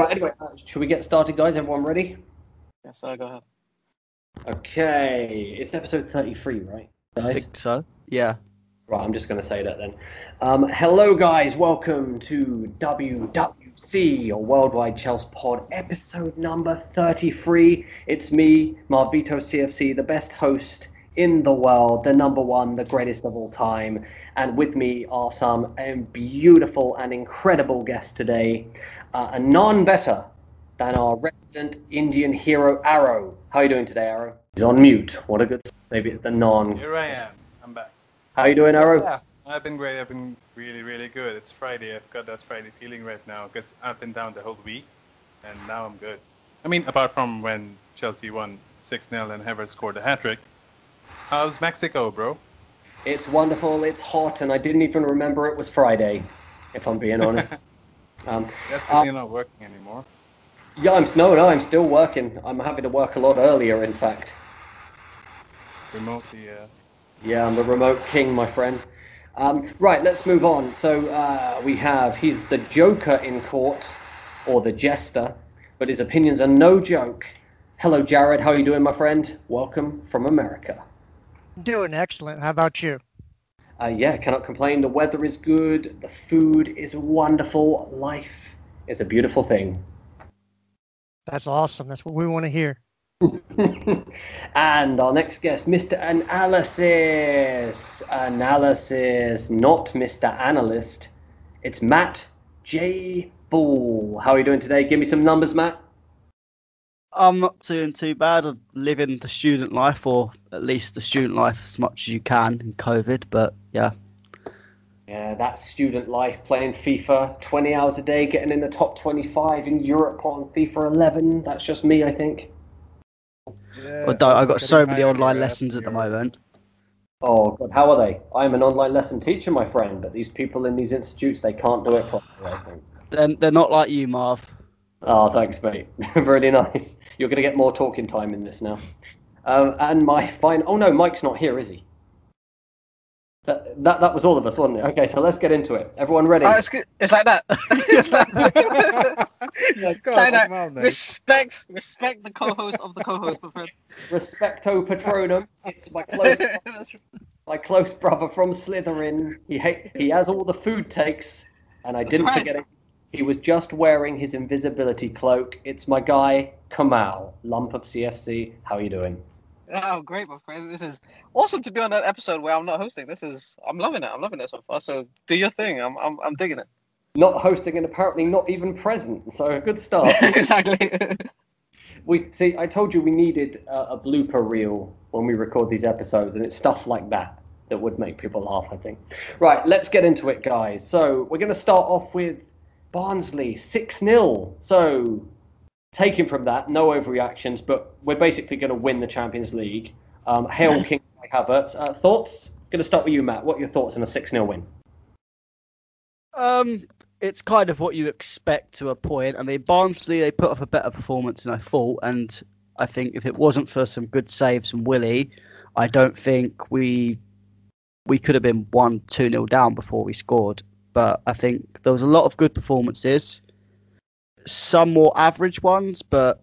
Right, anyway, uh, should we get started, guys? Everyone ready? Yes, sir, go ahead. Okay, it's episode 33, right? I Guys? think so. Yeah. Right, I'm just going to say that then. Um, hello, guys. Welcome to WWC, or Worldwide Chelsea Pod, episode number 33. It's me, Marvito CFC, the best host in the world, the number one, the greatest of all time. And with me are some um, beautiful and incredible guests today, uh, and none better than our resident Indian hero, Arrow. How are you doing today, Arrow? He's on mute. What a good. Maybe it's the non. Here I am. I'm back. How are you doing, Arrow? Yeah, I've been great. I've been really, really good. It's Friday. I've got that Friday feeling right now because I've been down the whole week, and now I'm good. I mean, apart from when Chelsea won 6 0 and Havertz scored a hat trick. How's Mexico, bro? It's wonderful. It's hot, and I didn't even remember it was Friday, if I'm being honest. um, That's Uh, you're not working anymore. yeah, I'm no, no, I'm still working. I'm having to work a lot earlier, in fact. Remotely, yeah. Yeah, I'm the remote king, my friend. Um, right, let's move on. So uh, we have he's the Joker in court, or the Jester, but his opinions are no joke. Hello, Jared. How are you doing, my friend? Welcome from America. Doing excellent. How about you? Uh, yeah, cannot complain. The weather is good. The food is wonderful. Life is a beautiful thing. That's awesome. That's what we want to hear. and our next guest, Mr. Analysis. Analysis, not Mr. Analyst. It's Matt J. Ball. How are you doing today? Give me some numbers, Matt. I'm not doing too bad. I'm living the student life, or at least the student life as much as you can in COVID. But yeah, Yeah, that's student life playing FIFA 20 hours a day, getting in the top 25 in Europe on FIFA 11. That's just me, I think. Yeah, I don't. I've got so many online up lessons at the here. moment. Oh, God, how are they? I'm an online lesson teacher, my friend, but these people in these institutes, they can't do it properly, I think. They're, they're not like you, Marv. Oh, thanks, mate. really nice. You're going to get more talking time in this now. Um, and my fine. Oh no, Mike's not here, is he? That, that that was all of us, wasn't it? Okay, so let's get into it. Everyone ready? Oh, it's good. It's like that. it's like, Yeah, it's go like that. come. Respect, respect the co-host of the co-host, my friend. Respecto Patronum. It's my close my close brother from Slytherin. He ha- he has all the food takes, and I That's didn't right. forget it. He was just wearing his invisibility cloak. It's my guy Kamal, lump of CFC. How are you doing? oh, great, my friend. This is awesome to be on that episode where I'm not hosting. This is, I'm loving it. I'm loving it so far. So do your thing. I'm, I'm, I'm digging it. Not hosting and apparently not even present. So a good start. exactly. we see. I told you we needed a, a blooper reel when we record these episodes, and it's stuff like that that would make people laugh. I think. Right, let's get into it, guys. So we're going to start off with Barnsley six 0 So taking from that, no overreactions, but we're basically going to win the Champions League. Um, hail King Havertz. Uh, thoughts? Going to start with you, Matt. What are your thoughts on a six 0 win? Um, it's kind of what you expect to a point. I mean, Barnsley they put up a better performance than I thought, and I think if it wasn't for some good saves from Willy, I don't think we we could have been one two 0 down before we scored. But I think there was a lot of good performances, some more average ones, but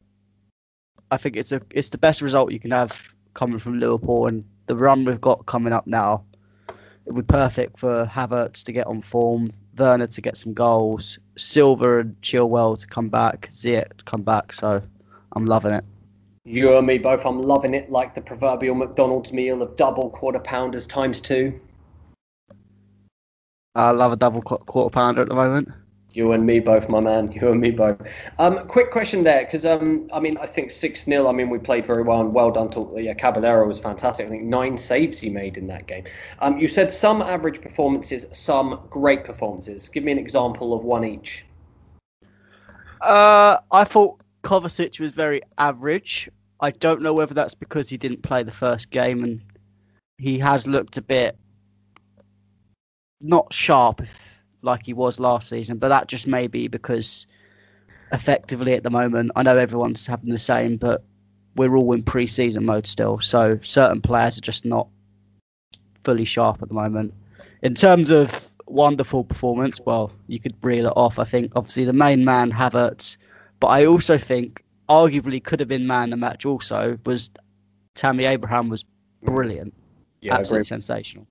I think it's a it's the best result you can have coming from Liverpool, and the run we've got coming up now. It would be perfect for Havertz to get on form, Werner to get some goals, Silva and Chilwell to come back, Ziyech to come back. So I'm loving it. You and me both. I'm loving it like the proverbial McDonald's meal of double quarter pounders times two. I love a double quarter pounder at the moment. You and me both, my man. You and me both. Um, quick question there, because um, I mean, I think six 0 I mean, we played very well and well done. To yeah, Caballero was fantastic. I think nine saves he made in that game. Um, you said some average performances, some great performances. Give me an example of one each. Uh, I thought Kovacic was very average. I don't know whether that's because he didn't play the first game and he has looked a bit not sharp like he was last season, but that just may be because effectively at the moment, I know everyone's having the same, but we're all in pre-season mode still, so certain players are just not fully sharp at the moment. In terms of wonderful performance, well, you could reel it off. I think obviously the main man Havertz But I also think arguably could have been man the match. Also was Tammy Abraham was brilliant, Yeah, absolutely sensational.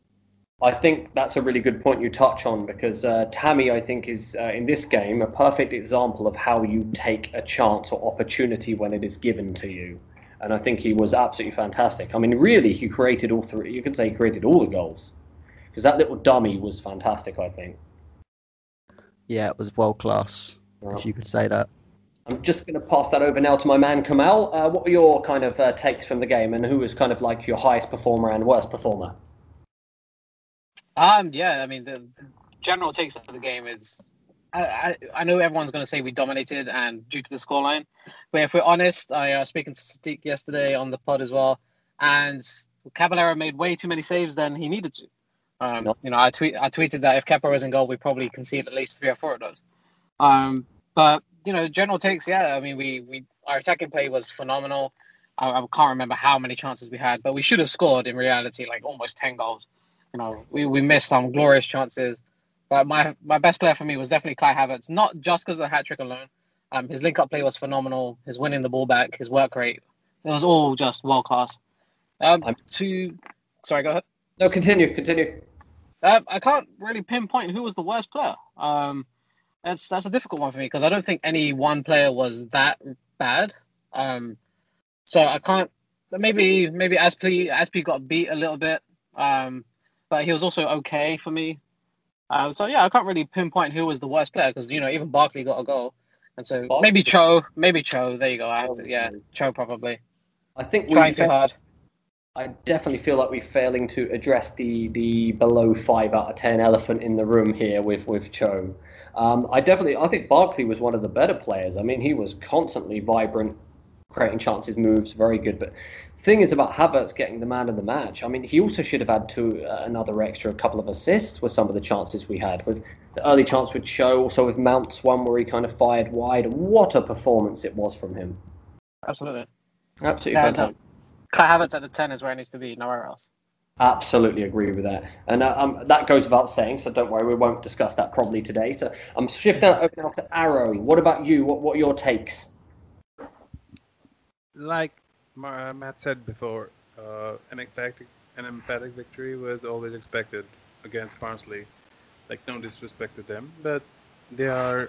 I think that's a really good point you touch on because uh, Tammy, I think, is uh, in this game a perfect example of how you take a chance or opportunity when it is given to you. And I think he was absolutely fantastic. I mean, really, he created all three. You could say he created all the goals because that little dummy was fantastic. I think. Yeah, it was world class, if you could say that. I'm just going to pass that over now to my man Kamal. Uh, what were your kind of uh, takes from the game, and who was kind of like your highest performer and worst performer? Um, yeah, I mean, the general takes of the game is. I, I, I know everyone's going to say we dominated and due to the scoreline, but if we're honest, I uh, was speaking to Sadiq yesterday on the pod as well, and Caballero made way too many saves than he needed to. Um, No. You know, I tweet I tweeted that if Kepa was in goal, we probably concede at least three or four of those. Um, but you know, general takes, yeah. I mean, we we our attacking play was phenomenal. I, I can't remember how many chances we had, but we should have scored in reality like almost ten goals. You know, we, we missed some glorious chances. But my my best player for me was definitely Kai Havertz, not just because of the hat trick alone. Um, his link up play was phenomenal. His winning the ball back, his work rate, it was all just world class. Um, I'm- to sorry, go ahead. No, continue, continue. Uh, I can't really pinpoint who was the worst player. Um, that's that's a difficult one for me because I don't think any one player was that bad. Um, so I can't. Maybe maybe Azpi Azpi got beat a little bit, um, but he was also okay for me. Uh, so yeah, I can't really pinpoint who was the worst player because you know even Barkley got a goal, and so Barkley- maybe Cho, maybe Cho. There you go. I have to, yeah, Cho probably I think trying too hard. I definitely feel like we're failing to address the, the below five out of ten elephant in the room here with with Cho. Um, I definitely I think Barkley was one of the better players. I mean, he was constantly vibrant, creating chances, moves, very good. But thing is about Havertz getting the man of the match. I mean, he also should have had two uh, another extra a couple of assists with some of the chances we had. With the early chance with Cho, also with Mount's one where he kind of fired wide. What a performance it was from him! Absolutely. Absolutely Yeah, fantastic. Kai Havertz at the ten is where it needs to be, nowhere else. Absolutely agree with that, and uh, um, that goes without saying. So don't worry, we won't discuss that probably today. So I'm shifting over now to Arrow. What about you? What what are your takes? like Ma- Matt said before, uh, an emphatic an emphatic victory was always expected against Barnsley. Like no disrespect to them, but they are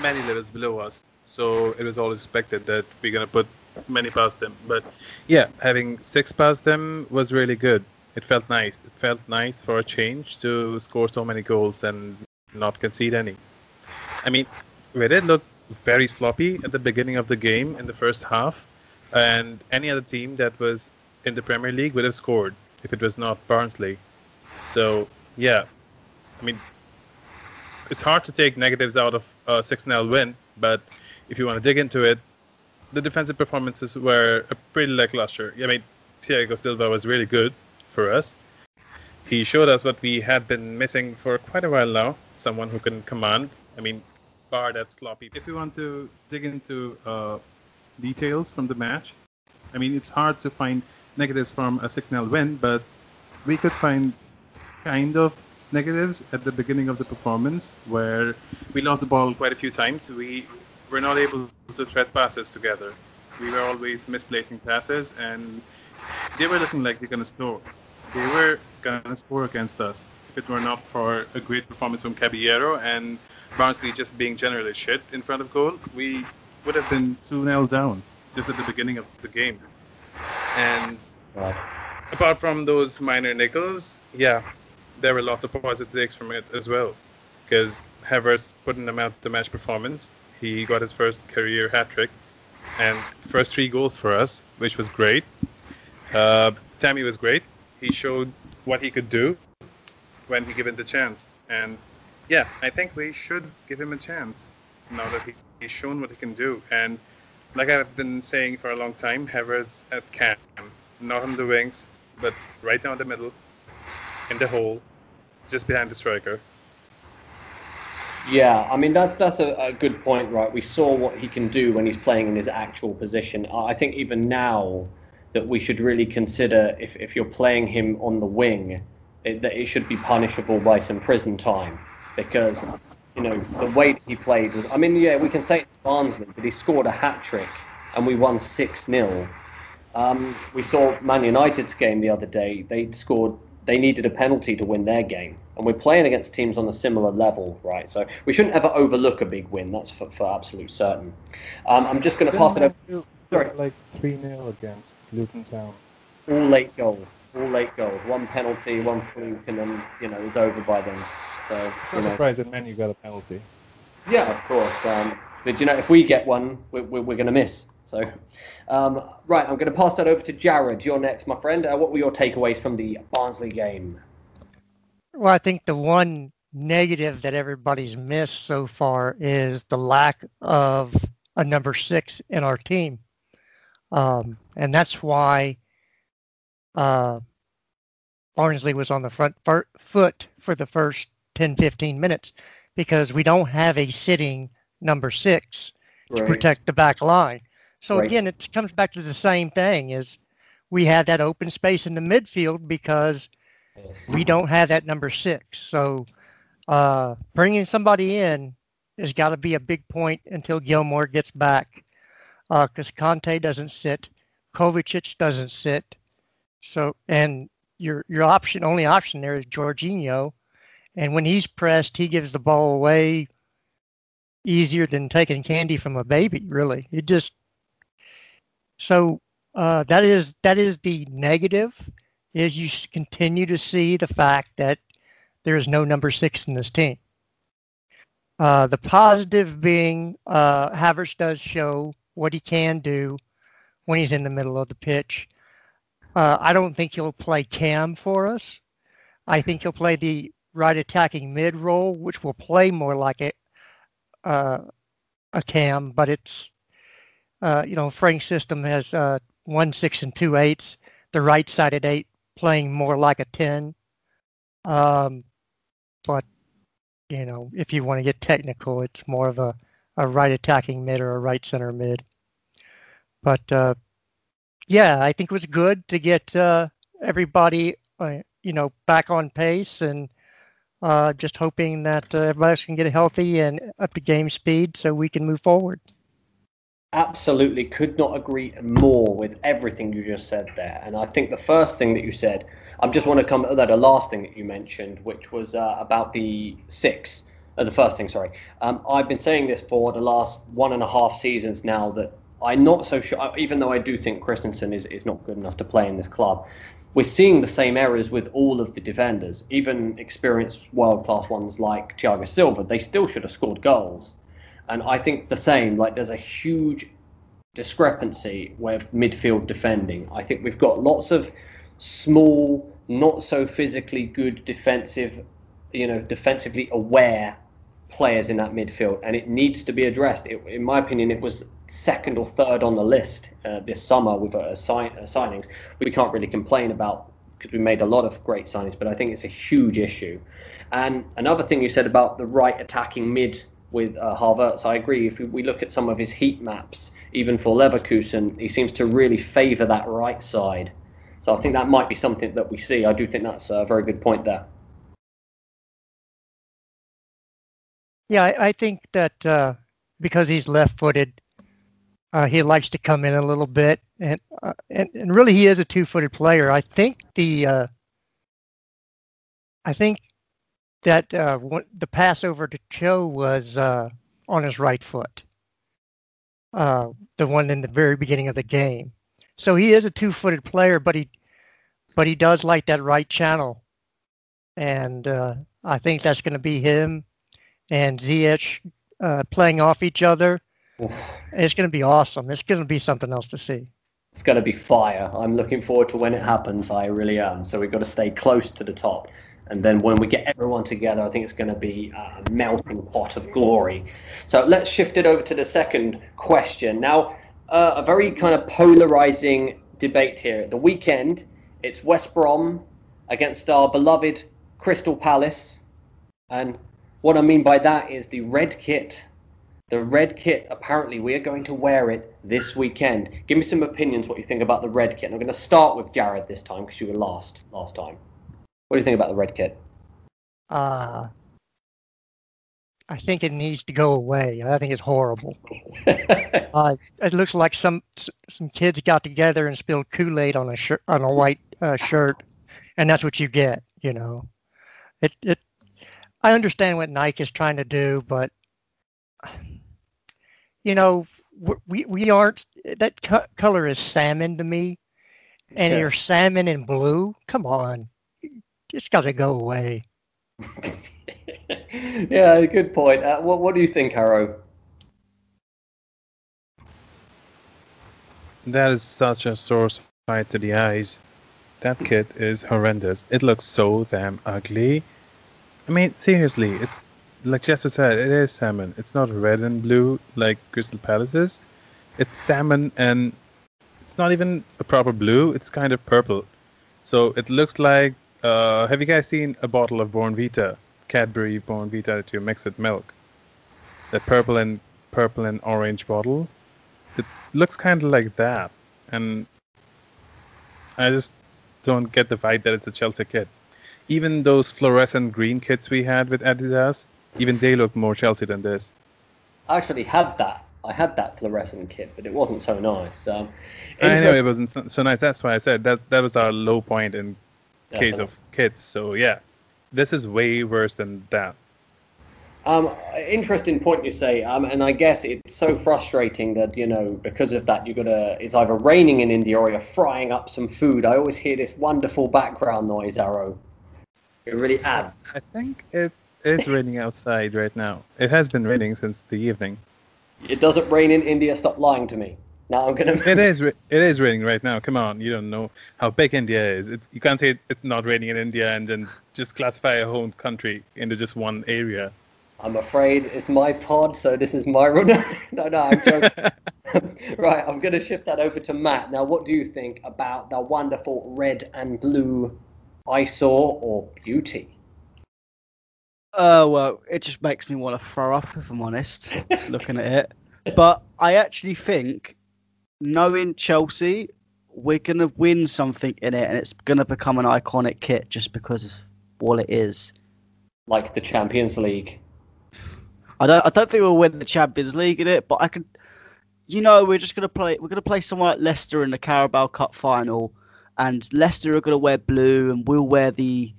many levels below us. So it was always expected that we're gonna put many past them. But yeah, having six past them was really good. It felt nice. It felt nice for a change to score so many goals and not concede any. I mean, we did look very sloppy at the beginning of the game in the first half, and any other team that was in the Premier League would have scored if it was not Barnsley. So yeah, I mean, it's hard to take negatives out of a 6-0 win, but if you want to dig into it, the defensive performances were a pretty lackluster. I mean, Thiago Silva was really good for us. He showed us what we had been missing for quite a while now. Someone who can command. I mean, bar that sloppy. If you want to dig into uh, details from the match, I mean, it's hard to find negatives from a 6 0 win, but we could find kind of negatives at the beginning of the performance where we lost the ball quite a few times. We were not able to thread passes together. We were always misplacing passes, and they were looking like they're going to score. They were going to score against us if it were not for a great performance from Caballero and Barnsley just being generally shit in front of goal. We would have been 2 0 down just at the beginning of the game. And Right. apart from those minor nickels, yeah, there were lots of positive takes from it as well. Because Havertz put in a man the match performance. He got his first career hat trick and first three goals for us, which was great. Uh, Tammy was great. He showed what he could do when he given the chance. And yeah, I think we should give him a chance now that he, he's shown what he can do. And like I've been saying for a long time, Havertz at cam, not on the wings, but right down the middle, in the hole, just behind the striker. Yeah, I mean that's that's a, a good point, right? We saw what he can do when he's playing in his actual position. I think even now that we should really consider if, if you're playing him on the wing, it, that it should be punishable by some prison time because you know, the way that he played was. I mean, yeah, we can say it's Barnsley, but he scored a hat trick, and we won six 0 um, We saw Man United's game the other day. They scored. They needed a penalty to win their game, and we're playing against teams on a similar level, right? So we shouldn't ever overlook a big win. That's for, for absolute certain. Um, I'm just going to pass it over. Sorry. Like 3 0 against Luton Town. all late goals, all late goals. One penalty, one fluke, and then you know it's over by then. So So you know, surprised that Man U got a penalty. yeah, of course. Um, but you know, if we get one, we're, we're, we're going to miss. So, um, right, I'm going to pass that over to Jared. You're next, my friend. Uh, what were your takeaways from the Barnsley game? Well, I think the one negative that everybody's missed so far is the lack of a number six in our team. Um, and that's why uh, Barnsley was on the front fir- foot for the first 10, 15 minutes because we don't have a sitting number six to Right. protect the back line. So Right. again, it comes back to the same thing: is we have that open space in the midfield because Yes. we don't have that number six. So uh, bringing somebody in has got to be a big point until Gilmour gets back, because Kante doesn't sit, Kovacic doesn't sit. So and your your option only option there is Jorginho, and when he's pressed, he gives the ball away easier than taking candy from a baby. Really, it just so uh, that is that is the negative is you continue to see the fact that there is no number six in this team. Uh, the positive being uh, Havertz does show what he can do when he's in the middle of the pitch. Uh, I don't think he'll play Cam for us. I think he'll play the right attacking mid role, which will play more like a uh, a Cam, but it's uh, you know Frank's system has uh, one six and two eights. The right sided eight playing more like a ten. Um, but you know, if you want to get technical, it's more of a, a right attacking mid or a right center mid. But uh, yeah, I think it was good to get uh, everybody, uh, you know, back on pace and uh, just hoping that uh, everybody else can get healthy and up to game speed so we can move forward. Absolutely, could not agree more with everything you just said there. And I think the first thing that you said, I just want to come to that, the last thing that you mentioned, which was uh, about the six. Uh, the first thing, sorry. Um, I've been saying this for the last one and a half seasons now that I'm not so sure, even though I do think Christensen is, is not good enough to play in this club. We're seeing the same errors with all of the defenders, even experienced world class ones like Thiago Silva. They still should have scored goals. And I think the same, like there's a huge discrepancy with midfield defending. I think we've got lots of small, not so physically good defensive, you know, defensively aware players in that midfield, and it needs to be addressed. It, in my opinion, it was second or third on the list uh, this summer with uh, uh, signings. We can't really complain about because we made a lot of great signings, but I think it's a huge issue. And another thing you said about the right attacking mid with uh, I agree. If we look at some of his heat maps, even for Leverkusen, he seems to really favour that right side. So I think that might be something that we see. I do think that's a very good point there. Yeah, I, I think that uh, because he's left-footed, uh, he likes to come in a little bit, and uh, and and really he is a two-footed player. I think the uh, I think that uh, the pass over to Cho was uh, on his right foot, the one in the very beginning of the game. So he is a two-footed player, but he but he does like that right channel, and I think that's going to be him and Ziyech uh, playing off each other. Oof. It's going to be awesome. It's going to be something else to see. It's going to be fire. I'm looking forward to when it happens. I really am. So we've got to stay close to the top. And then when we get everyone together, I think it's going to be a melting pot of glory. So let's shift it over to the second question. Now, uh, a very kind of polarizing debate here. At the weekend, it's West Brom against our beloved Crystal Palace. And what I mean by that is the red kit. The red kit, apparently, we are going to wear it this weekend. Give me some opinions what you think about the red kit. And I'm going to start with Jared this time because you were last last time. What do you think about the red kit? Uh, I think it needs to go away. I think it's horrible. Uh, it looks like some some kids got together and spilled Kool Aid on a shirt on a white uh, shirt, and that's what you get. You know, it it. I understand what Nike is trying to do, but you know, we we aren't. That co- color is salmon to me, and Yeah. you're salmon and blue. Come on, it's got to go away. yeah, good point. Uh, what What do you think, Arrow? That is such a sore sight to the eyes. That kit is horrendous. It looks so damn ugly. I mean, seriously, it's like Jester said, it is salmon. It's not red and blue like Crystal Palaces. It's salmon and it's not even a proper blue, it's kind of purple. So it looks like uh, have you guys seen a bottle of Bournvita? Cadbury Bournvita that you mix with milk. That purple and purple and orange bottle It looks kind of like that, and I just don't get the vibe that it's a Chelsea kit. Even those fluorescent green kits we had with Adidas, even they look more Chelsea than this. I actually had that. I had that fluorescent kit, but it wasn't so nice. Um, I know it wasn't so nice. That's why I said that that was our low point in Yeah, case of kits. So yeah, this is way worse than that. Um, interesting point you say, um, and I guess it's so frustrating that you know because of that you're gonna. It's either raining in India or you're frying up some food. I always hear this wonderful background noise, Arrow. It really adds. I think it is raining outside right now. It has been raining since the evening. It doesn't rain in India. Stop lying to me. Now I'm gonna. it is. It is raining right now. Come on, you don't know how big India is. It, you can't say it's not raining in India and then just classify a whole country into just one area. I'm afraid it's my pod, so this is my run. no, no, I'm joking. right, I'm going to shift that over to Matt. Now, what do you think about the wonderful red and blue eyesore or beauty? Uh, well, it just makes me want to throw up if I'm honest, looking at it. But I actually think, knowing Chelsea, we're gonna win something in it, and it's gonna become an iconic kit just because of what it is. Like the Champions League. I don't, I don't think we'll win the Champions League in it, but I can. You know, we're just gonna play. We're gonna play someone like Leicester in the Carabao Cup final, and Leicester are gonna wear blue, and we'll wear the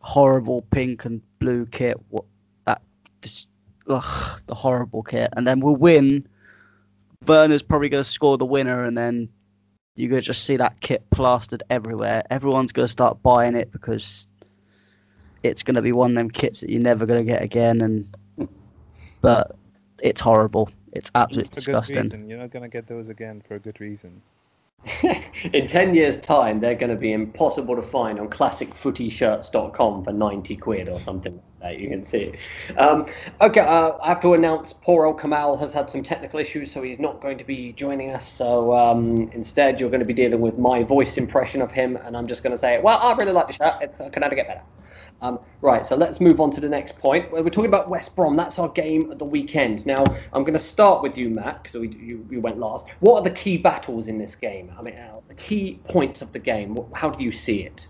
horrible pink and blue kit. What that? Just, ugh, the horrible kit, and then we'll win. Werner's probably gonna score the winner, and then you're gonna just see that kit plastered everywhere. Everyone's gonna start buying it because it's gonna be one of them kits that you're never gonna get again, and but it's horrible. It's absolutely It's for good disgusting. You're not gonna get those again for a good reason. in 10 years' time, they're going to be impossible to find on classicfootyshirts.com for 90 quid or something like that. You can see it. Um, okay, uh, I have to announce poor old Kamal has had some technical issues, so he's not going to be joining us. So um, instead, you're going to be dealing with my voice impression of him, and I'm just going to say, well, I really like the shirt. It can only get better. Um, right, so let's move on to the next point. We're talking about West Brom. That's our game at the weekend. Now, I'm going to start with you, Matt, because you, you went last. What are the key battles in this game? I mean, uh, the key points of the game. How do you see it?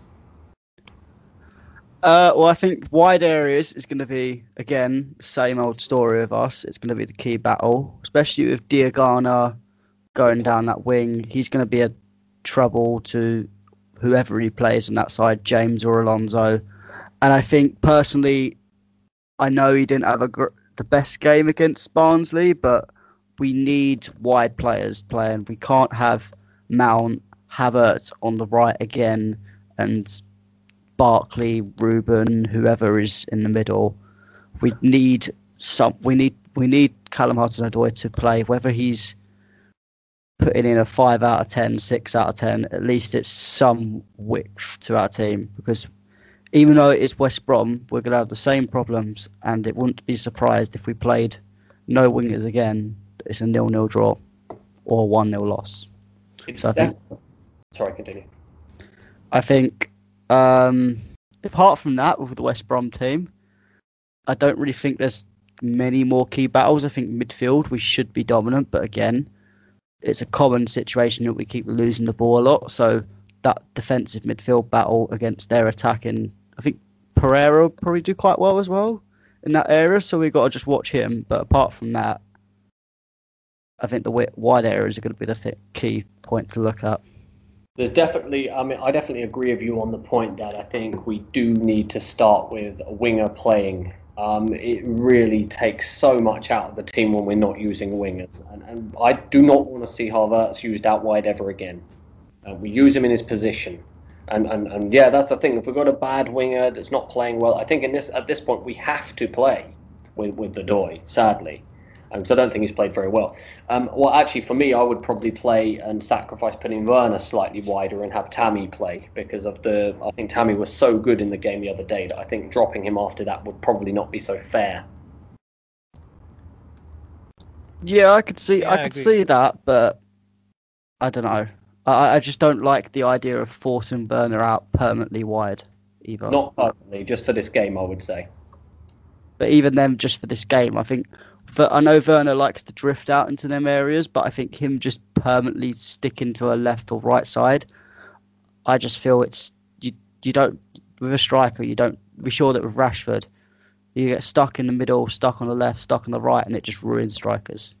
Uh, well, I think wide areas is going to be again same old story of us. It's going to be the key battle, especially with Diangana going down that wing. He's going to be a trouble to whoever he plays on that side, James or Alonso. And I think personally, I know he didn't have gr- the best game against Barnsley, but we need wide players playing. We can't have Mount, Havertz on the right again, and Barkley, Ruben, whoever is in the middle. We need some. We need we need Callum Hudson-Odoi to play. Whether he's putting in a five out of 10, 6 out of ten, at least it's some width to our team because even though it is West Brom, we're going to have the same problems, and it wouldn't be surprised if we played no wingers again. It's a nil-nil draw or one-nil loss. It's So I think- Sorry, continue. I think, um, apart from that, with the West Brom team, I don't really think there's many more key battles. I think midfield we should be dominant, but again, it's a common situation that we keep losing the ball a lot. So that defensive midfield battle against their attacking, I think Pereira will probably do quite well as well. in that area, so we've got to just watch him. But apart from that, I think the wide areas are going to be the key point to look at. There's definitely, I mean, I definitely agree with you on the point that I think we do need to start with a winger playing. Um, it really takes so much out of the team when we're not using wingers, and, and I do not want to see Havertz used out wide ever again. Uh, we use him in his position, and, and and yeah, that's the thing. If we've got a bad winger that's not playing well, I think in this at this point we have to play with with the Doy. Sadly, because I don't think he's played very well. Um, well, actually, for me, I would probably play and sacrifice putting Werner slightly wider and have Tammy play because of the. I think Tammy was so good in the game the other day that I think dropping him after that would probably not be so fair. Yeah, I could see, Yeah, I I could see that, but I don't know. I, I just don't like the idea of forcing Werner out permanently wide, either. Not permanently, just for this game, I would say. But even then, just for this game, I think. For, I know Werner likes to drift out into them areas, but I think him just permanently sticking to a left or right side, I just feel it's you. You don't with a striker. You don't. Be sure that with Rashford, you get stuck in the middle, stuck on the left, stuck on the right, and it just ruins strikers.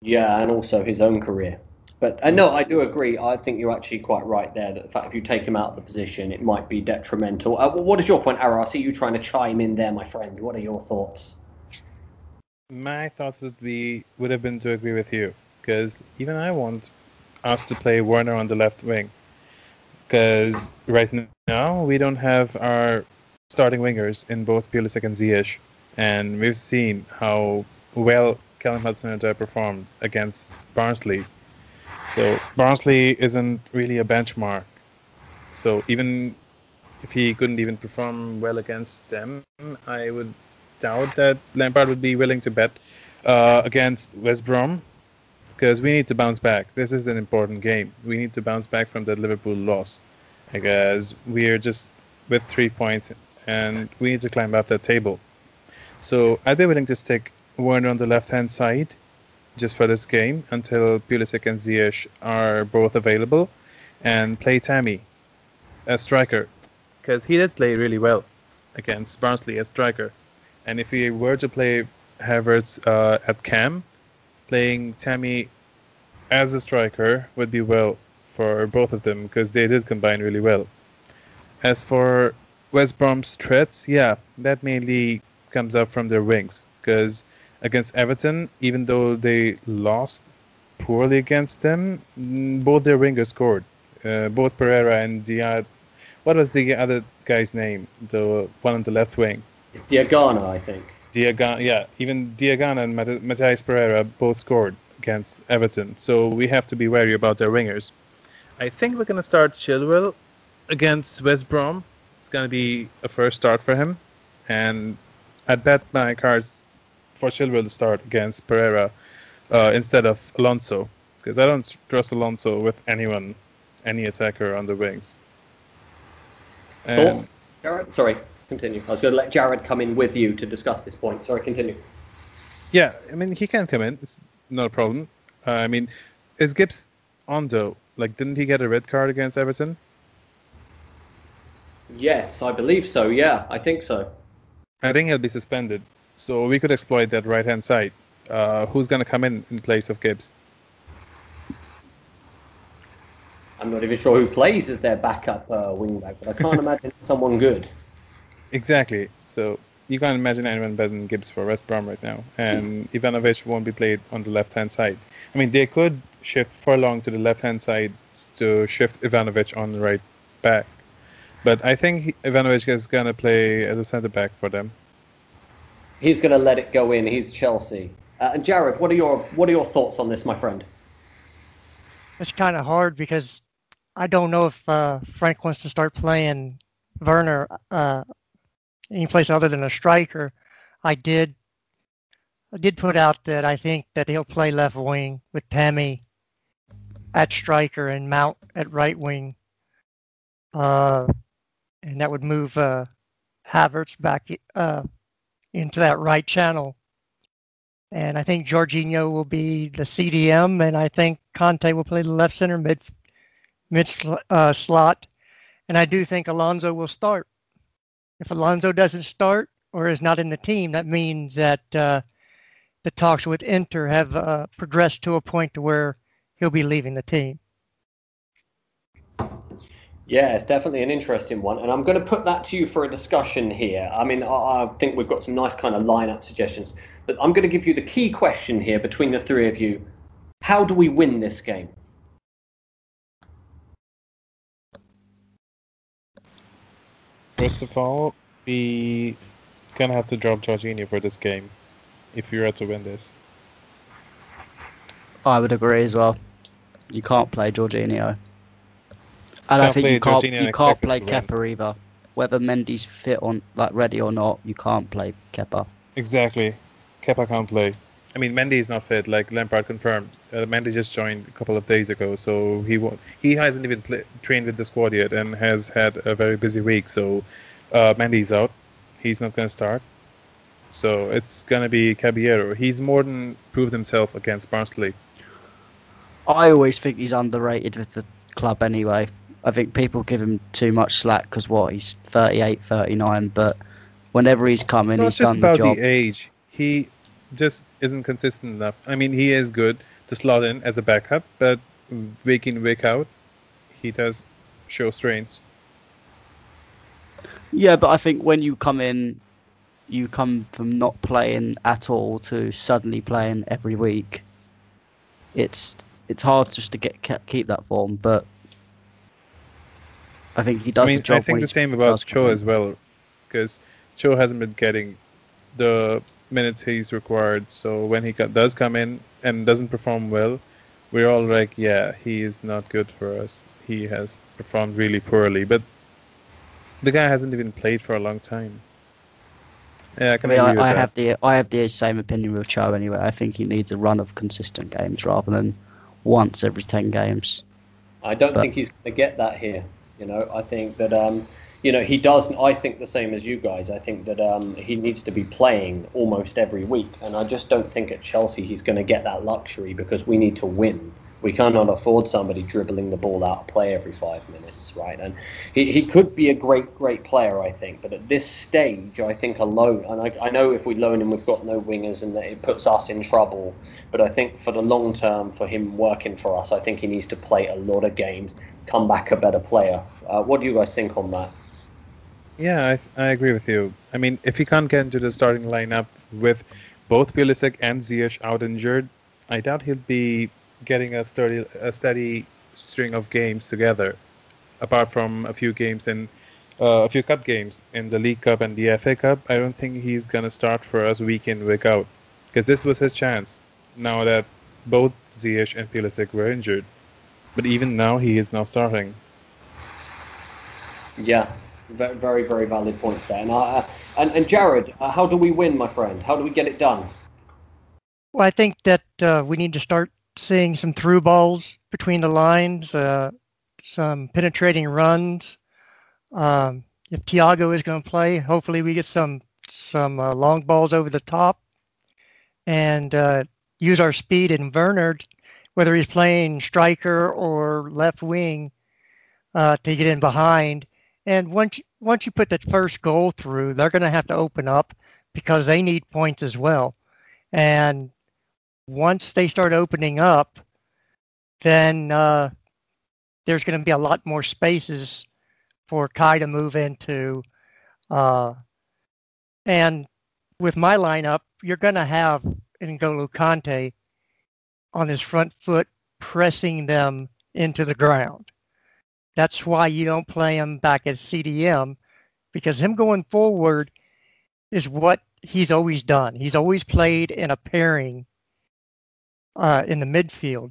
Yeah, and also his own career. But uh, no, I do agree. I think you're actually quite right there. That the fact if you take him out of the position, it might be detrimental. Uh, what is your point, Ara? I see you trying to chime in there, my friend. What are your thoughts? My thoughts would be would have been to agree with you because even I want us to play Werner on the left wing because right now we don't have our starting wingers in both Pulisic and Ziyech, and we've seen how well Callum Hudson-Odoi performed against Barnsley. So Barnsley isn't really a benchmark. So even if he couldn't even perform well against them, I would doubt that Lampard would be willing to bet uh, against West Brom because we need to bounce back. This is an important game. We need to bounce back from that Liverpool loss because we're just with three points and we need to climb up that table. So I'd be willing to stick Werner on the left hand side just for this game until Pulisic and Ziyech are both available and play Tammy as striker because he did play really well against Barnsley as striker. And if we were to play Havertz uh, at cam, playing Tammy as a striker would be well for both of them because they did combine really well. As for West Brom's threats, yeah, that mainly comes up from their wings because against Everton, even though they lost poorly against them, mm, both their wingers scored. Uh, both Pereira and Diaz. What was the other guy's name? The one on the left wing. Diangana, I think. Diangana, yeah, even Diangana and Mat- Matthias Pereira both scored against Everton, so we have to be wary about their wingers. I think we're going to start Chilwell against West Brom. It's going to be a first start for him, and I bet my cards for Chilwell to start against Pereira uh, instead of Alonso, because I don't trust Alonso with anyone, any attacker on the wings. And Jared? Sorry, continue. I was going to let Jared come in with you to discuss this point. Sorry, continue. Yeah, I mean he can come in. It's not a problem. Uh, I mean, is Gibbs on though? Like, didn't he get a red card against Everton? Yes, I believe so. Yeah, I think so. I think he'll be suspended. So we could exploit that right hand side. Uh, who's gonna come in in place of Gibbs? I'm not even sure who plays as their backup uh, wingback, but I can't imagine someone good. Exactly. So you can't imagine anyone better than Gibbs for West Brom right now. And Ivanovic won't be played on the left hand side. I mean, they could shift Furlong to the left hand side to shift Ivanovic on the right back. But I think Ivanovic is going to play as a centre back for them. He's going to let it go in. He's Chelsea. Uh, and Jared, what are your what are your thoughts on this, my friend? It's kind of hard because I don't know if uh, Frank wants to start playing Werner uh, any place other than a striker. I did I did put out that I think that he'll play left wing with Tammy at striker and Mount at right wing. Uh, and that would move uh, Havertz back uh, into that right channel. And I think Jorginho will be the CDM, and I think Kante will play the left center mid mid uh, slot. And I do think Alonso will start. If Alonso doesn't start, or is not in the team, that means that uh, the talks with Inter have uh, progressed to a point to where he'll be leaving the team. Yeah, it's definitely an interesting one, and I'm going to put that to you for a discussion here. I mean, I, I think we've got some nice kind of lineup suggestions, but I'm going to give you the key question here between the three of you: How do we win this game? First of all, we gonna have to drop Jorginho for this game if we are to win this. I would agree as well. You can't play Jorginho. And I Can't think you can't Jorginho you can't play. Kepa either. Whether Mendy's fit on like ready or not, you can't play Kepa. Exactly. Kepa can't play. I mean, Mendy is not fit. Like Lampard confirmed, uh, Mendy just joined a couple of days ago, so he won't, he hasn't even play, trained with the squad yet, and has had a very busy week. So uh, Mendy's out. He's not going to start. So it's going to be Caballero. He's more than proved himself against Barnsley. I always think he's underrated with the club anyway. I think people give him too much slack because what he's 38, 39, but whenever he's come in, not he's just done the about the age. He just isn't consistent enough. I mean, he is good to slot in as a backup, but week in week out, he does show strengths. Yeah, but I think when you come in, you come from not playing at all to suddenly playing every week. It's it's hard just to get keep that form, but I think he does I mean, the job. I think the same about Cho as well, because Cho hasn't been getting the minutes he's required. So when he co- does come in and doesn't perform well, we're all like, yeah, he is not good for us. He has performed really poorly, but the guy hasn't even played for a long time. Yeah, I I mean, agree I, with I that. have the I have the same opinion with Cho anyway. I think he needs a run of consistent games rather than once every ten games. I don't But- think he's going to get that here. You know, I think that um, you know he does. I think the same as you guys. I think that um, he needs to be playing almost every week, and I just don't think at Chelsea he's going to get that luxury because we need to win. We cannot afford somebody dribbling the ball out of play every five minutes, right? And he, he could be a great, great player, I think. But at this stage, I think alone, and I, I know if we loan him, we've got no wingers, and that it puts us in trouble. But I think for the long term, for him working for us, I think he needs to play a lot of games, come back a better player. Uh, what do you guys think on that? Yeah, I, I agree with you. I mean, if he can't get into the starting lineup with both Pulisic and Ziyech out injured, I doubt he'll be getting a steady, a steady string of games together. Apart from a few games in uh, a few cup games in the League Cup and the FA Cup, I don't think he's gonna start for us week in week out because this was his chance. Now that both Ziyech and Pulisic were injured, but even now he is now starting. Yeah, very, very, very valid points there. And, uh, and, and Jared, uh, how do we win, my friend? How do we get it done? Well, I think that uh, we need to start seeing some through balls between the lines, uh, some penetrating runs. Um, if Thiago is going to play, hopefully we get some some uh, long balls over the top, and uh, use our speed in Werner, whether he's playing striker or left wing, uh, to get in behind. And once you, once you put that first goal through, they're going to have to open up because they need points as well. And once they start opening up, then uh, there's going to be a lot more spaces for Kai to move into. Uh, and with my lineup, you're going to have N'Golo Kante on his front foot pressing them into the ground. That's why you don't play him back as CDM because him going forward is what he's always done. He's always played in a pairing uh, in the midfield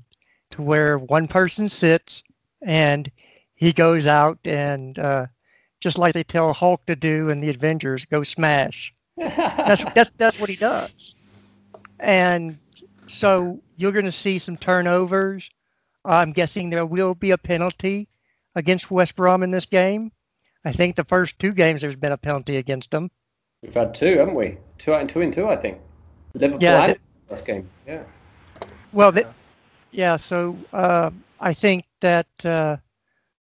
to where one person sits and he goes out and uh, just like they tell Hulk to do in the Avengers, go smash. That's that's that's what he does. And so you're going to see some turnovers. I'm guessing there will be a penalty against West Brom in this game. I think the first two games there's been a penalty against them. We've had two, haven't we? Two out and two in two, I think. Liverpool Yeah, and th- first game. Yeah. Well, th- yeah. So uh, I think that uh,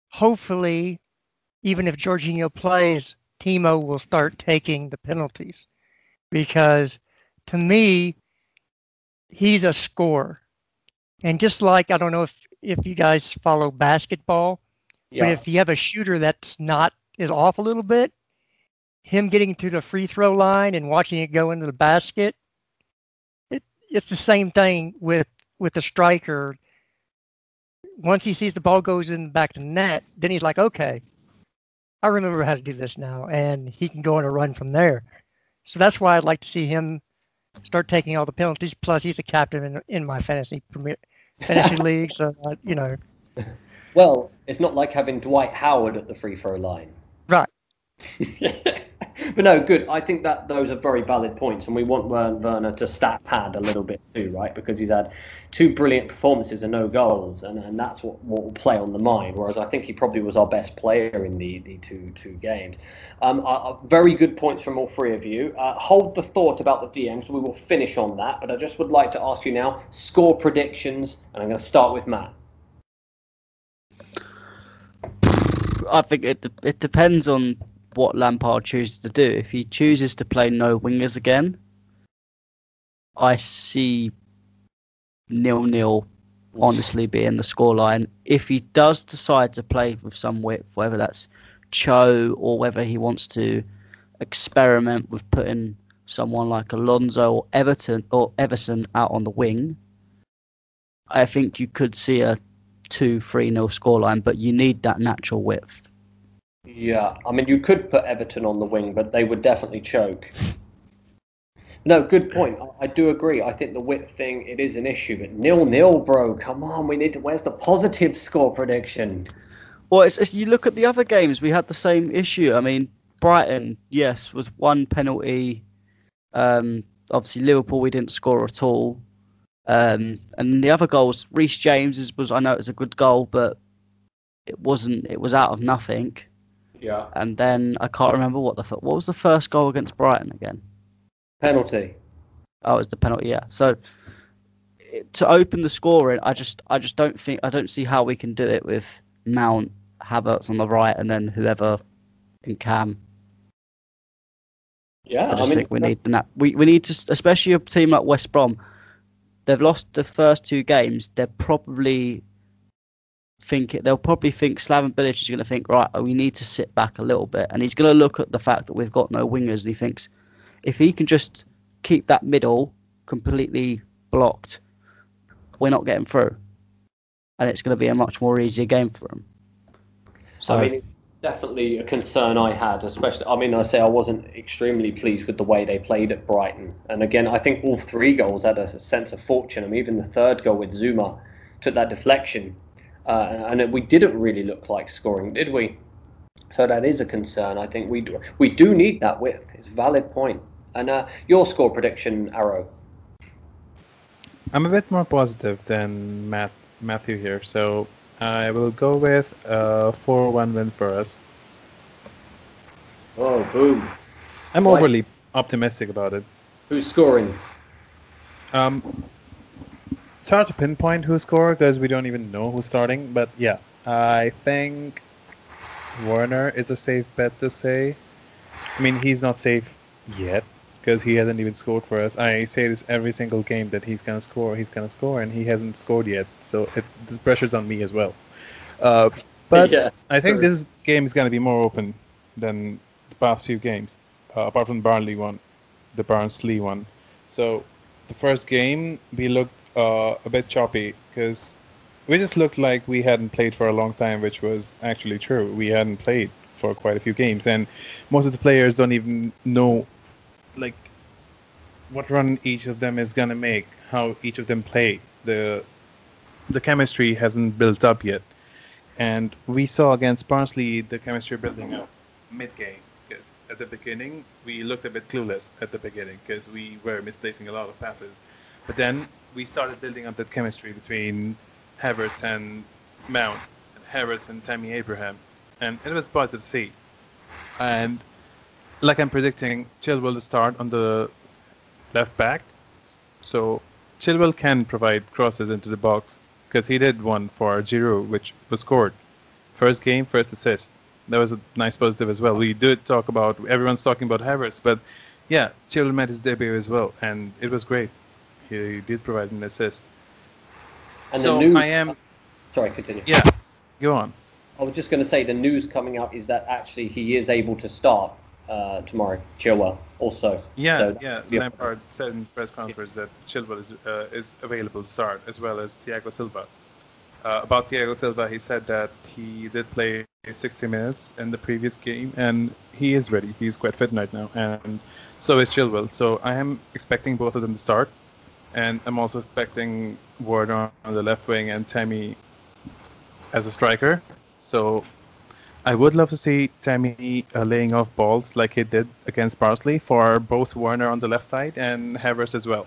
hopefully, even if Jorginho plays, Timo will start taking the penalties because to me, he's a scorer. And just like, I don't know if, if you guys follow basketball, but if you have a shooter that's not, is off a little bit, him getting to the free throw line and watching it go into the basket, it, it's the same thing with, with the striker. Once he sees the ball goes in back to the net, then he's like, okay, I remember how to do this now, and he can go on a run from there. So that's why I'd like to see him start taking all the penalties. Plus, he's a captain in, in my fantasy premier fantasy league, so uh, you know, Well, it's not like having Dwight Howard at the free throw line. right? but no, good. I think that those are very valid points, and we want Werner to stat pad a little bit too, right? Because he's had two brilliant performances and no goals, and, and that's what, what will play on the mind. Whereas I think he probably was our best player in the, the two two games. Um, uh, uh, very good points from all three of you. Uh, hold the thought about the DMs. We will finish on that, but I just would like to ask you now score predictions, and I'm going to start with Matt. I think it it depends on what Lampard chooses to do. If he chooses to play no wingers again, I see nil nil honestly being the scoreline. If he does decide to play with some width, whether that's Cho or whether he wants to experiment with putting someone like Alonso or Everton or Everson out on the wing, I think you could see a two three nil scoreline, but you need that natural width. Yeah, I mean, you could put Everton on the wing, but they would definitely choke. No, good point. I, I do agree. I think the width thing it is an issue, but nil nil, bro. Come on, we need to. Where's the positive score prediction? Well, it's, it's, you look at the other games, we had the same issue. I mean, Brighton, yes, was one penalty. Um, obviously, Liverpool, we didn't score at all. Um, and the other goals, Reece James was, I know it was a good goal, but it wasn't. It was out of nothing. Yeah, And then I can't remember what the what was the first goal against Brighton again. penalty. Oh, it was the penalty. Yeah. So to open the scoring, I just I just don't think I don't see how we can do it with Mount, Havertz on the right, and then whoever in Cam. Yeah, I I, just mean, think we need the nat- we we need to, especially a team like West Brom. They've lost the first two games. They're probably think it, they'll probably think Slaven Bilic is going to think right. We need to sit back a little bit, and he's going to look at the fact that we've got no wingers, and he thinks if he can just keep that middle completely blocked, we're not getting through, and it's going to be a much more easier game for him. So I mean, definitely a concern I had, especially. I mean, I say I wasn't extremely pleased with the way they played at Brighton, and again, I think all three goals had a sense of fortune. I mean, even the third goal with Zouma took that deflection, uh, and, and we didn't really look like scoring, did we? So that is a concern. I think we do, we do need that width. It's a valid point. And uh, your score prediction, Arrow. I'm a bit more positive than Matt, Matthew here, so I will go with a 4-1 win for us. Oh, boom! I'm Why? overly optimistic about it. Who's scoring? Um, it's hard to pinpoint who scored because we don't even know who's starting. But yeah, I think Werner is a safe bet to say. I mean, he's not safe yet because he hasn't even scored for us. I say this every single game that he's gonna score, he's gonna score, and he hasn't scored yet. So it, this pressure's on me as well. Uh, but yeah, I think true. this game is gonna be more open than the past few games, uh, apart from the Barnley one, the Barnsley one. So the first game we looked uh, a bit choppy because we just looked like we hadn't played for a long time, which was actually true. We hadn't played for quite a few games, and most of the players don't even know like what run each of them is gonna make, how each of them play. The the chemistry hasn't built up yet, and we saw against Barnsley the chemistry building up mid game. Because at the beginning we looked a bit clueless at the beginning because we were misplacing a lot of passes, but then we started building up that chemistry between Havertz and Mount, and Havertz and Tammy Abraham, and it was positive see. And like I'm predicting, Chilwell to start on the left back. So Chilwell can provide crosses into the box because he did one for Giroud, which was scored. First game, first assist. that was a nice positive as well. We did talk about everyone's talking about Havertz, but yeah, Chilwell made his debut as well, and it was great. He did provide an assist. And so the news. I am, Sorry, continue. yeah. Go on. I was just going to say the news coming up is that actually he is able to start uh, tomorrow. Chilwell also. Yeah, So- yeah. yeah. Lampard said in the press conference that Chilwell is uh, is available to start as well as Thiago Silva. Uh, about Thiago Silva, he said that he did play 60 minutes in the previous game and he is ready. He's quite fit right now, and so is Chilwell. So I am expecting both of them to start, and I'm also expecting Ward on, on the left wing and Tammy as a striker. So I would love to see Tammy uh, laying off balls like he did against Barnsley for both Werner on the left side and Havertz as well.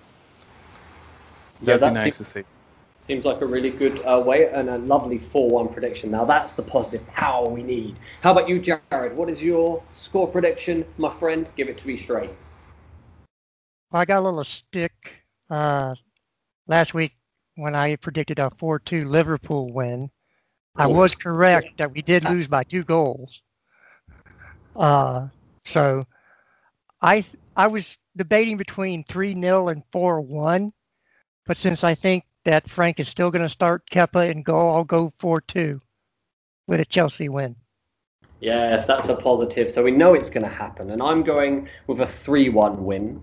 Yeah, That'd be nice seems, to see. seems like a really good uh, way and a lovely 4-1 prediction. Now that's the positive power we need. How about you, Jared? What is your score prediction, my friend? Give it to me straight. I got a little stick uh, last week when I predicted a 4-2 Liverpool win. I was correct that we did lose by two goals. Uh, so I I was debating between 3-0 and 4-1, but since I think that Frank is still going to start Kepa and goal, I'll go 4-2 with a Chelsea win. Yes, that's a positive. So we know it's going to happen. And I'm going with a 3 1 win.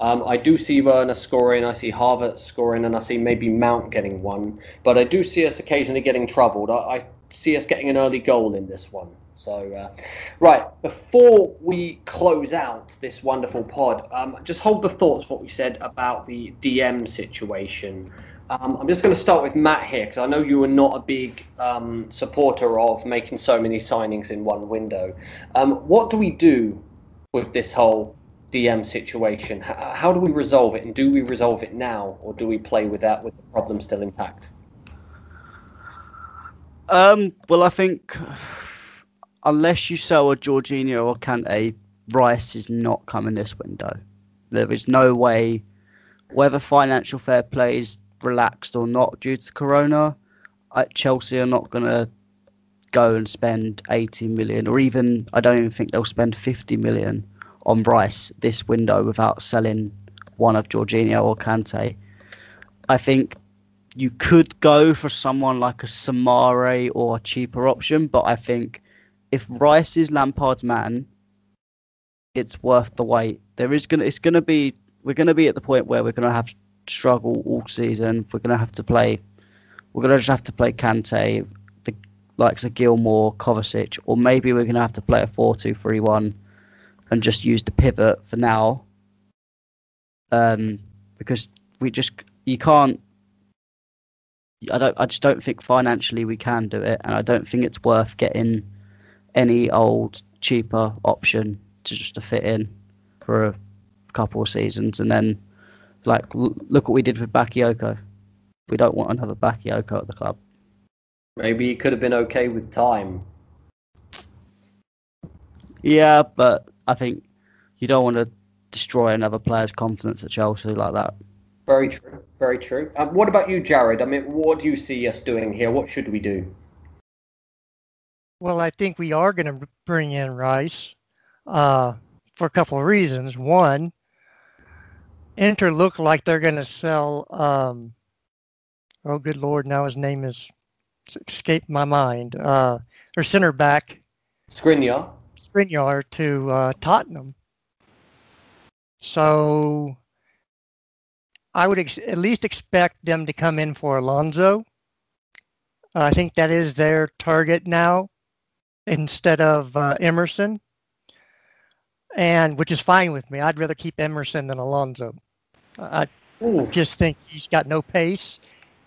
Um, I do see Werner scoring, I see Harvard scoring, and I see maybe Mount getting one. But I do see us occasionally getting troubled. I, I see us getting an early goal in this one. So, uh, right, before we close out this wonderful pod, um, just hold the thoughts what we said about the DM situation. Um, I'm just going to start with Matt here because I know you were not a big um, supporter of making so many signings in one window. Um, what do we do with this whole DM situation? H- how do we resolve it, and do we resolve it now, or do we play with that with the problem still intact? Um, well, I think unless you sell a Jorginho or Kante, Rice is not coming this window. There is no way, whether financial fair play is relaxed or not due to Corona, Chelsea are not going to go and spend 80 million, or even, I don't even think they'll spend 50 million on Rice this window without selling one of Jorginho or Kante. I think you could go for someone like a Soumaré or a cheaper option, but I think if Rice is Lampard's man, it's worth the wait. There is gonna, it's gonna be, we're gonna be at the point where we're gonna have struggle all season. We're gonna have to play, we're gonna just have to play Kante, the likes of Gilmour, Kovacic, or maybe we're gonna have to play a four-two-three-one and just use the pivot for now. Um, because we just you can't I don't. I just don't think financially we can do it, and I don't think it's worth getting any old cheaper option to just to fit in for a couple of seasons, and then like l- look what we did with Bakayoko. We don't want another Bakayoko at the club. Maybe he could have been okay with time. Yeah, but I think you don't want to destroy another player's confidence at Chelsea like that. Very true. Very true. Um, what about you, Jared? I mean, what do you see us doing here? What should we do? Well, I think we are going to bring in Rice uh, for a couple of reasons. One, Inter look like they're going to sell. Um, oh, good lord! Now his name is escaped my mind. Uh, their center back Skriniar. Skriniar to uh, Tottenham. So I would ex- at least expect them to come in for Alonso. I think that is their target now instead of uh, Emerson, and which is fine with me. I'd rather keep Emerson than Alonso. I Ooh, just think he's got no pace,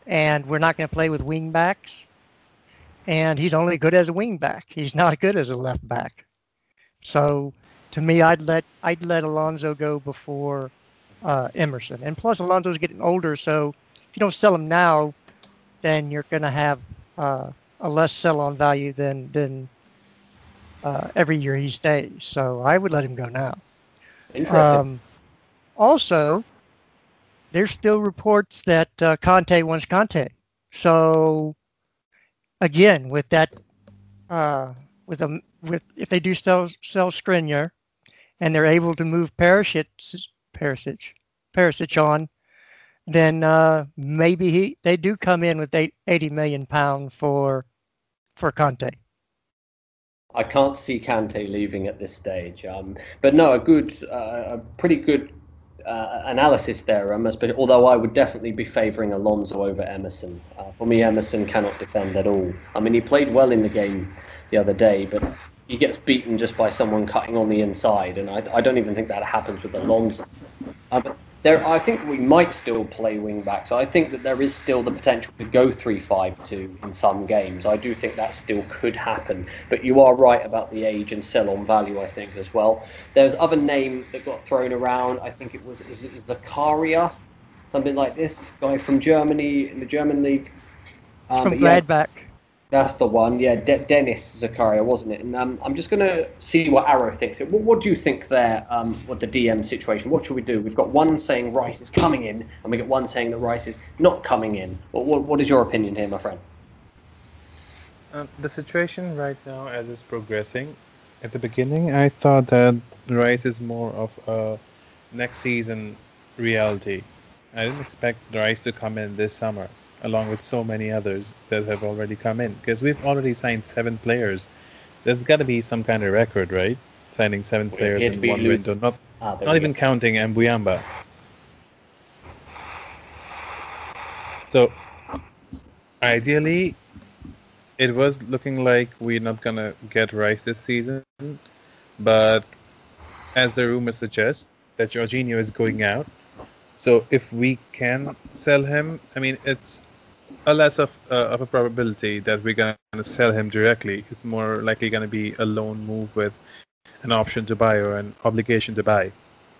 and we're not going to play with wing backs. And he's only good as a wing back. He's not good as a left back. So, to me, I'd let I'd let Alonso go before uh, Emerson. And plus, Alonso's getting older, so if you don't sell him now, then you're going to have uh, a less sell-on value than than uh, every year he stays. So I would let him go now. interesting. Um, also, there's still reports that uh, Conte wants Kante. So, again, with that uh, with a with if they do sell sell Skriniar, and they're able to move Perisic Perisic Perisic on, then uh, maybe he they do come in with eight, 80 million pound for for Kante. I can't see Kante leaving at this stage. Um, but no, a good, uh, a pretty good uh, analysis there, Amos. But although I would definitely be favouring Alonso over Emerson. Uh, for me, Emerson cannot defend at all. I mean, he played well in the game the other day, but he gets beaten just by someone cutting on the inside, and I, I don't even think that happens with Alonso. Uh, there, I think we might still play wing backs. I think that there is still the potential to go 3 5 2 in some games. I do think that still could happen. But you are right about the age and sell on value, I think, as well. There's other name that got thrown around. I think it was is it Zakaria, something like this, guy from Germany in the German league. Um, from Gladbach. Yeah, that's the one, yeah. De- Denis Zakaria, wasn't it? And um, I'm just going to see what Arrow thinks. What, what do you think there? Um, what the DM situation? What should we do? We've got one saying Rice is coming in, and we get one saying that Rice is not coming in. What, what, what is your opinion here, my friend? Uh, the situation right now, as it's progressing, at the beginning, I thought that Rice is more of a next season reality. I didn't expect Rice to come in this summer along with so many others that have already come in. Because we've already signed seven players. There's got to be some kind of record, right? Signing seven players in one window, not ah, not even go. counting Mbuyamba. So, ideally, it was looking like we're not gonna get Rice this season, but as the rumors suggest, that Jorginho is going out. So if we can sell him, I mean, it's a less of, uh, of a probability that we're going to sell him directly. It's more likely going to be a loan move with an option to buy or an obligation to buy.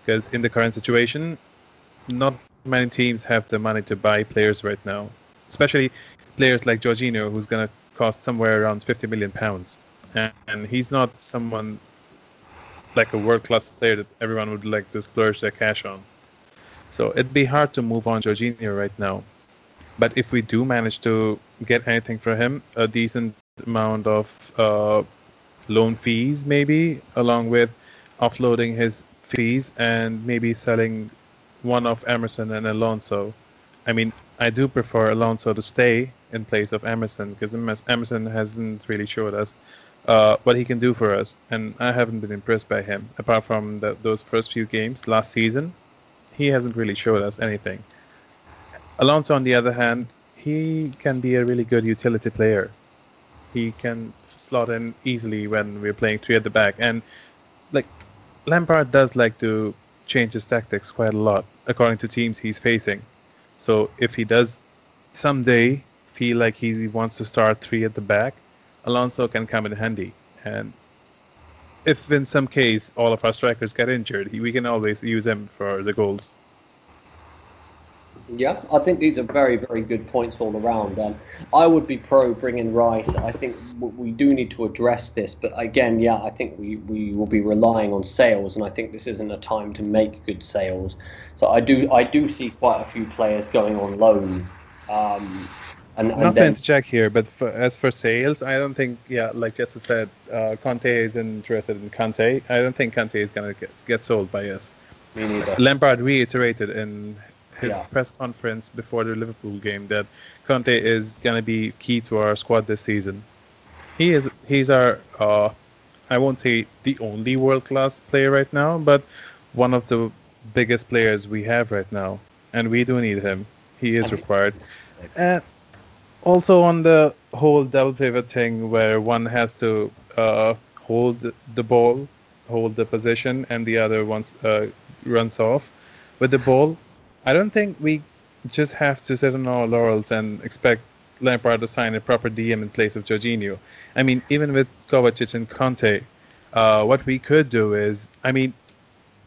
Because in the current situation, not many teams have the money to buy players right now, especially players like Jorginho, who's going to cost somewhere around 50 million pounds. And, and he's not someone like a world class player that everyone would like to splurge their cash on. So it'd be hard to move on Jorginho right now. But if we do manage to get anything for him, a decent amount of uh, loan fees, maybe, along with offloading his fees and maybe selling one of Emerson and Alonso. I mean, I do prefer Alonso to stay in place of Emerson because Emerson hasn't really showed us uh, what he can do for us, and I haven't been impressed by him. Apart from the, those first few games last season, he hasn't really showed us anything. Alonso, on the other hand, he can be a really good utility player. He can slot in easily when we're playing three at the back, and like Lampard does like to change his tactics quite a lot according to teams he's facing. So if he does someday feel like he wants to start three at the back, Alonso can come in handy. And if in some case all of our strikers get injured, we can always use him for the goals. Yeah, I think these are very, very good points all around. Um, I would be pro bringing Rice. I think we do need to address this, but again, yeah, I think we, we will be relying on sales, and I think this isn't a time to make good sales. So I do I do see quite a few players going on loan. Um, and, and Not then... to check here, but for, as for sales, I don't think, yeah, like Jesse said, uh, Conte is interested in Kante. I don't think Kante is going to get, get sold by us. Me neither. Lampard reiterated in his yeah. press conference before the Liverpool game that Kante is going to be key to our squad this season. He is he's our uh, I won't say the only world class player right now, but one of the biggest players we have right now, and we do need him. He is required. And also on the whole double pivot thing, where one has to uh, hold the ball, hold the position, and the other ones uh, runs off with the ball. I don't think we just have to sit on our laurels and expect Lampard to sign a proper DM in place of Jorginho. I mean, even with Kovacic and Kante, uh, what we could do is, I mean,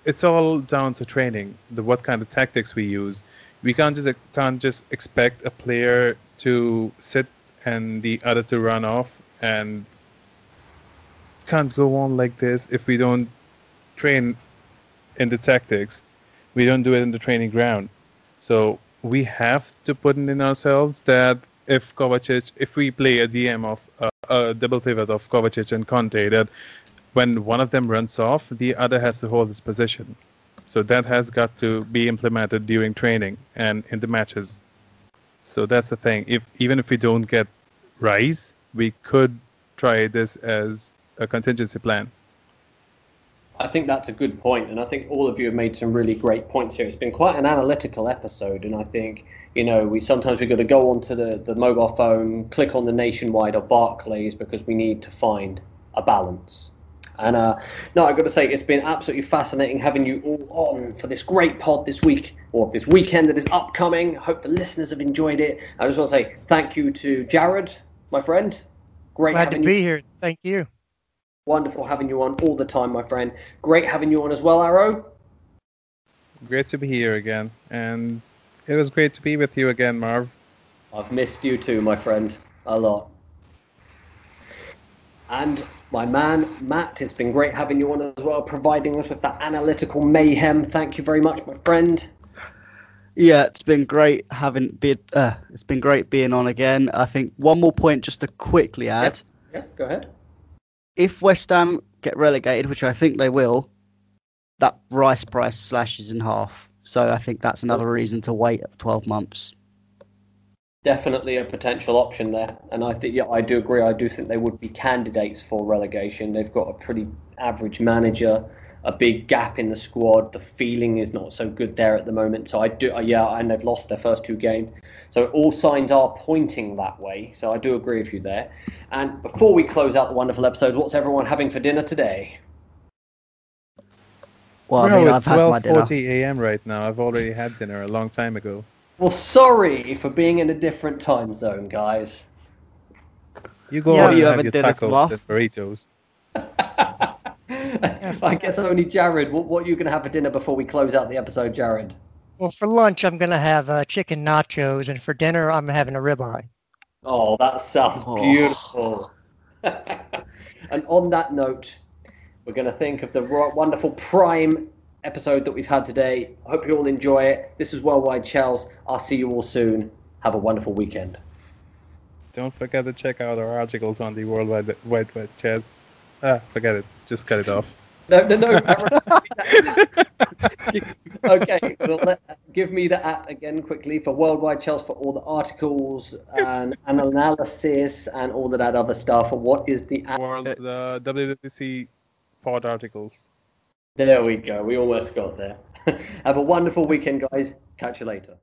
it's all down to training, the what kind of tactics we use. We can't just can't just expect a player to sit and the other to run off, and can't go on like this if we don't train in the tactics we don't do it in the training ground. So we have to put in ourselves that if Kovacic, if we play a DM of uh, a double pivot of Kovacic and Kante that when one of them runs off, the other has to hold his position. So that has got to be implemented during training and in the matches. So that's the thing. If even if we don't get Rice, we could try this as a contingency plan. I think that's a good point, and I think all of you have made some really great points here. It's been quite an analytical episode, and I think you know we sometimes we've got to go onto the, the mobile phone, click on the Nationwide or Barclays because we need to find a balance. And uh, no, I've got to say it's been absolutely fascinating having you all on for this great pod this week or this weekend that is upcoming. I hope the listeners have enjoyed it. I just want to say thank you to Jared, my friend. Great Glad to be you. here. Thank you. Wonderful having you on all the time, my friend. Great having you on as well, Arrow. Great to be here again, and it was great to be with you again, Marv. I've missed you too, my friend, a lot. And my man, Matt, it's been great having you on as well, providing us with that analytical mayhem. Thank you very much, my friend. Yeah, it's been great having been. Uh, it's been great being on again. I think one more point just to quickly add: Yeah, go ahead. If West Ham get relegated, which I think they will, that Rice price slashes in half. So I think that's another reason to wait 12 months. Definitely a potential option there. And I think, yeah, I do agree. I do think they would be candidates for relegation. They've got a pretty average manager, a big gap in the squad. The feeling is not so good there at the moment. So I do, yeah, and they've lost their first two games. So all signs are pointing that way. So I do agree with you there. And before we close out the wonderful episode, what's everyone having for dinner today? Well, I no, mean, it's I've had my dinner. 12:40 a.m. right now. I've already had dinner a long time ago. Well, sorry for being in a different time zone, guys. You go Yeah. on What and you have having your dinner, tacos Marv? and burritos. I guess only Jared. What, what are you going to have for dinner before we close out the episode, Jared? Well, for lunch, I'm going to have uh, chicken nachos, and for dinner, I'm having a ribeye. Oh, that sounds Oh. beautiful. and on that note, we're going to think of the wonderful prime episode that we've had today. I hope you all enjoy it. This is Worldwide Chels. I'll see you all soon. Have a wonderful weekend. Don't forget to check out our articles on the Worldwide Wide Web Chats. Ah, forget it. Just cut it off. No, no, no. okay, well, let, give me the app again quickly for Worldwide Chels for all the articles and, and analysis and all of that other stuff. What is the app? World the WWDC pod articles. There we go. We almost got there. Have a wonderful weekend, guys. Catch you later.